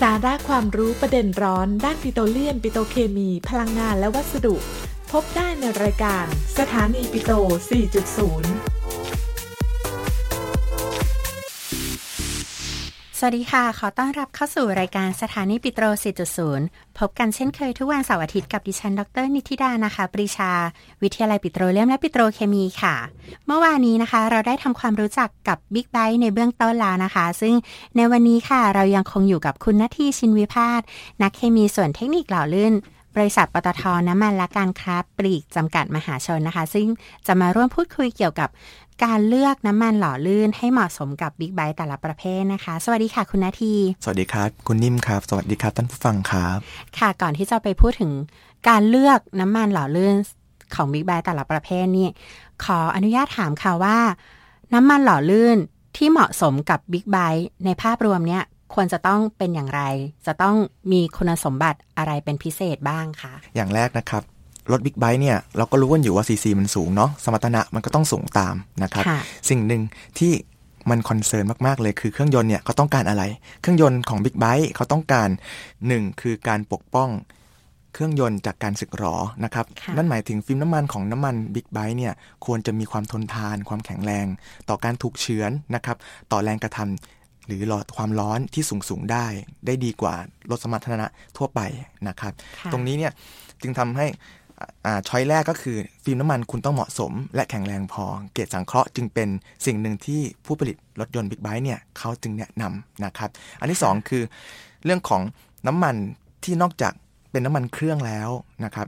สาระความรู้ประเด็นร้อน ด้านปิโตรเลียม ปิโตรเคมี พลังงานและวัสดุ พบได้ในรายการสถานีปิโตร 4.0 สวัสดีค่ะ ขอต้อนรับเข้าสู่รายการสถานีปิโตร 4.0 พบกันเช่นเคยทุกวันเสาร์อาทิตย์กับดิฉัน ดร นิติดา นะคะ ปรีชา วิทยาลัยปิโตรเลียมและปิโตรเคมีค่ะ เมื่อวานนี้นะคะ เราได้ทำความรู้จักกับบิ๊กไบค์ในเบื้องต้นแล้วนะคะ ซึ่งในวันนี้ค่ะ เรายังคงอยู่กับคุณนาทีชินวิพาสนักเคมีส่วนเทคนิคหล่อลื่น บริษัทปตทน้ำมันและการค้าปลีกจำกัดมหาชนนะคะ ซึ่งจะมาร่วมพูดคุยเกี่ยวกับการเลือกน้ำมันหล่อลื่นให้เหมาะสมกับบิ๊กไบค์แต่ละประเภทนะคะ สวัสดีค่ะคุณนาที สวัสดีครับ คุณนิ่มครับ สวัสดีครับท่านผู้ฟังครับ ค่ะก่อนที่จะไปพูดถึงการเลือกน้ำมันหล่อลื่นของบิ๊กไบค์แต่ละประเภทนี่ขออนุญาตถามค่ะว่า น้ำมันหล่อลื่นที่เหมาะสมกับบิ๊กไบค์ในภาพรวมเนี่ย ควรจะต้องเป็นอย่างไร จะต้องมีคุณสมบัติอะไรเป็นพิเศษบ้างคะ อย่างแรกนะครับ รถบิ๊กไบค์เนี่ย เราก็รู้กันอยู่ว่าซีซีมันสูงเนาะสมรรถนะมันก็ต้องสูงตามนะครับค่ะสิ่งหนึ่งที่มัน concern มาก ๆ เลยคือเครื่องยนต์เนี่ยเขาต้องการอะไร เครื่องยนต์ของบิ๊กไบค์เขาต้องการหนึ่งคือการปกป้องเครื่องยนต์จากการสึกหรอนะครับค่ะนั่นหมายถึงฟิล์มน้ำมันของน้ำมันบิ๊กไบค์เนี่ยควรจะมีความทนทาน ความแข็งแรง ต่อการถูกเฉือนนะครับ ต่อแรงกระทำ หรือหลอดความร้อนที่สูงสูงๆได้ ได้ดีกว่ารถสมรรถนะทั่วไปนะครับค่ะตรงนี้เนี่ยจึงทำให้อ่าช้อยแรกก็คือ ฟิล์มน้ำมันคุณต้องเหมาะสม และแข็งแรงพอ เกรดสังเคราะห์จึงเป็นสิ่งหนึ่งที่ผู้ผลิตรถยนต์บิ๊กไบค์เนี่ยเขาจึงแนะนำนะครับ อันที่สองคือ เรื่องของน้ำมันที่นอกจากเป็นน้ำมันเครื่องแล้วนะครับ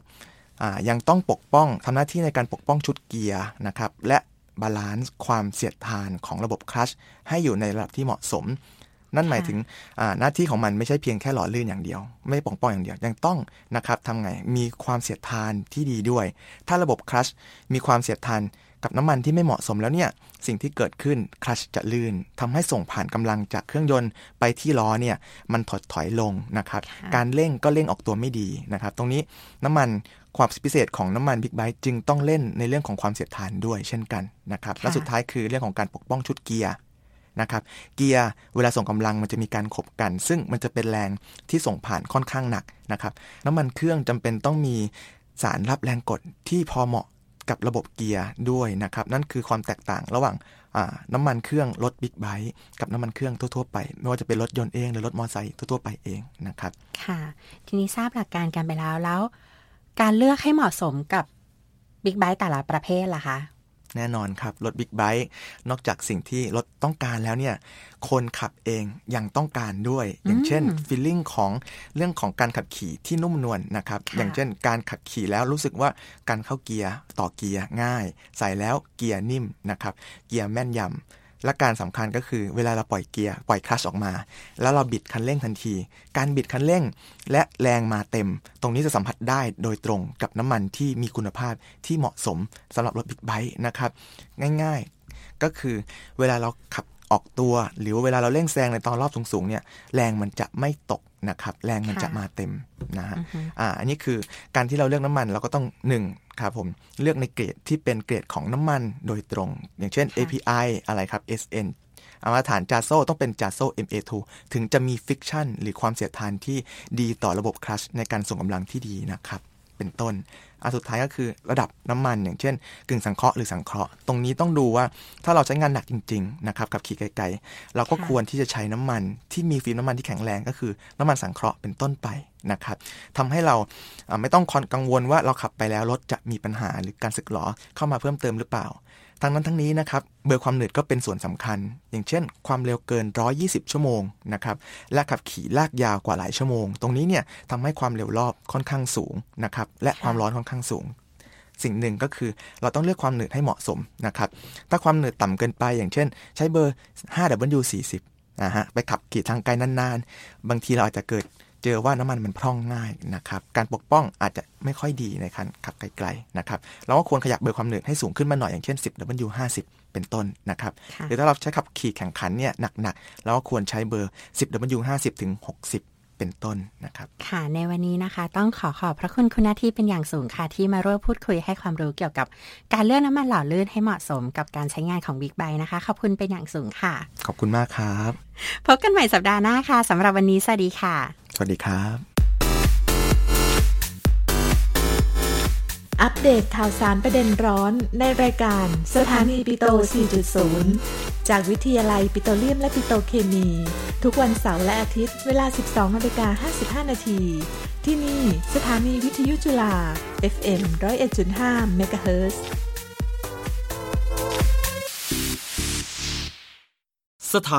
อ่ายังต้องปกป้องทำหน้าที่ในการปกป้องชุดเกียร์นะครับและ บาลานซ์ความเสียดทานของระบบคลัชให้อยู่ในระดับที่เหมาะสม นั่นหมายถึงอ่าหน้าที่ของมันไม่ใช่เพียงแค่หล่อลื่นอย่างเดียว ไม่ได้ปกป้องอย่างเดียว ยังต้องนะครับทำไงมีความเสียดทานที่ดีด้วย ถ้าระบบคลัชมีความเสียดทานกับน้ำมันที่ไม่เหมาะสมแล้วเนี่ย สิ่งที่เกิดขึ้นคลัชจะลื่นทำให้ส่งผ่านกำลังจากเครื่องยนต์ไปที่ล้อเนี่ย มันถดถอยลงนะครับค่ะการเร่งก็เร่งออกตัวไม่ดีนะครับ ตรงนี้น้ำมัน ความพิเศษของน้ำมันบิ๊กไบค์จึงต้องเล่นในเรื่องของความเสียดทานด้วยเช่นกันนะครับและสุดท้ายคือเรื่องของการปกป้องชุดเกียร์นะครับเกียร์เวลาส่งกำลังมันจะมีการขบกัน ซึ่งมันจะเป็นแรงที่ส่งผ่านค่อนข้างหนักนะครับน้ำมันเครื่องจำเป็นต้องมีสารรับแรงกดที่พอเหมาะกับระบบเกียร์ด้วยนะครับ นั่นคือความแตกต่างระหว่างอ่าน้ำมันเครื่องรถบิ๊กไบค์กับน้ำมันเครื่องทั่ว ๆ ไป ไม่ว่าจะเป็นรถยนต์เองหรือรถมอเตอร์ไซค์ทั่ว ๆ ไปเองนะครับ ค่ะ ทีนี้ทราบหลักการกันไปแล้วแล้ว การเลือกให้เหมาะสมกับบิ๊กไบค์แต่ละประเภทล่ะคะแน่นอนครับ รถบิ๊กไบค์นอกจากสิ่งที่รถต้องการแล้วเนี่ย คนขับเองยังต้องการด้วย อย่างเช่น feeling ของเรื่องของการขับขี่ที่นุ่มนวลนะครับค่ะอย่างเช่น การขับขี่แล้วรู้สึกว่าการเข้าเกียร์ต่อเกียร์ง่าย ใส่แล้วเกียร์นิ่มนะครับ เกียร์แม่นยำ และการสำคัญก็คือเวลาเราปล่อยเกียร์ปล่อยคลัตช์ออกมา แล้วเราบิดคันเร่งทันที การบิดคันเร่งและแรงมาเต็ม ตรงนี้จะสัมผัสได้โดยตรงกับน้ำมันที่มีคุณภาพที่เหมาะสมสำหรับรถบิ๊กไบค์นะครับ ง่ายๆ ก็คือเวลาเราขับ ออกตัว หรือว่าเวลาเราเร่งแซงในตอนรอบสูงๆเนี่ยแรงมันจะไม่ตกนะครับแรงมันจะค่ะมาเต็มนะฮะอือฮึอ่าอันนี้คือการที่เราเลือกน้ำมันเราก็ต้องหนึ่งครับผมเลือกในเกรดที่เป็นเกรดของน้ำมันโดยตรง อย่างเช่นค่ะ API อะไรครับ SN เอามาตรฐานจาโซต้องเป็นจาโซ MA2 ถึงจะมีฟิกชันหรือความเสียดทานที่ดีต่อระบบคลัชในการส่งกำลังที่ดีนะครับ เป็นต้นอันสุดท้ายก็คือระดับน้ำมันอย่างเช่น กึ่งสังเคราะห์หรือสังเคราะห์ตรงนี้ต้องดูว่าถ้าเราใช้งานหนักจริงๆนะครับกับขี่ไกลๆเราก็ควรที่จะใช้น้ำมันที่มีฟิล์มน้ำมันที่แข็งแรงก็คือ น้ำมันสังเคราะห์เป็นต้นไปนะครับทำให้เราไม่ต้องกังวลว่าเราขับไปแล้วรถจะมีปัญหาหรือการสึกหรอเข้ามาเพิ่มเติมหรือเปล่า ทั้งนั้นทั้งนี้นะครับเบอร์ความหนืดก็เป็นส่วนสำคัญ อย่างเช่น ความเร็วเกิน 120 ชั่วโมงนะครับและขับขี่ลากยาวกว่าหลายชั่วโมง ตรงนี้เนี่ยทำให้ความเร็วรอบค่อนข้างสูงนะครับและความร้อนค่อนข้างสูง สิ่งหนึ่งก็คือเราต้องเลือกความหนืดให้เหมาะสมนะครับถ้าความหนืดต่ำเกินไป อย่างเช่น ใช้เบอร์ 5W40 นะฮะไปขับขี่ทางไกลนานๆ บางทีเราอาจจะเกิด เจอว่าน้ำมันมันพร่องง่ายนะครับการปกป้องอาจจะไม่ค่อยดีในการขับไกลๆนะครับเราก็ควรขยับเบอร์ความหนืดให้สูงขึ้นมาหน่อยอย่างเช่น 10W50 เป็นต้นนะครับค่ะหรือถ้าเราใช้ขับขี่แข่งขันเนี่ยหนักๆเราก็ควรใช้เบอร์ 10W50 ถึง 60เป็นต้นนะครับค่ะในวันนี้นะคะต้องขอขอบพระคุณคุณนาทีเป็นอย่างสูงค่ะ ที่มาร่วมพูดคุยให้ความรู้เกี่ยวกับการเลือกน้ำมันหล่อลื่นให้เหมาะสมกับการใช้งานของบิ๊กไบนะคะ ขอบคุณเป็นอย่างสูงค่ะ ขอบคุณมากครับ พบกันใหม่สัปดาห์หน้าค่ะสำหรับวันนี้สวัสดีค่ะ สวัสดีครับ อัปเดตข่าวสารประเด็นร้อนในรายการสถานีปิโต 4.0 จากวิทยาลัยปิโตรเลียมและปิโตรเคมี ทุกวันเสาร์และอาทิตย์เวลา 12นาฬิกา55 นาทีที่นี่สถานีวิทยุจุฬา FM 101.5 MHz สถา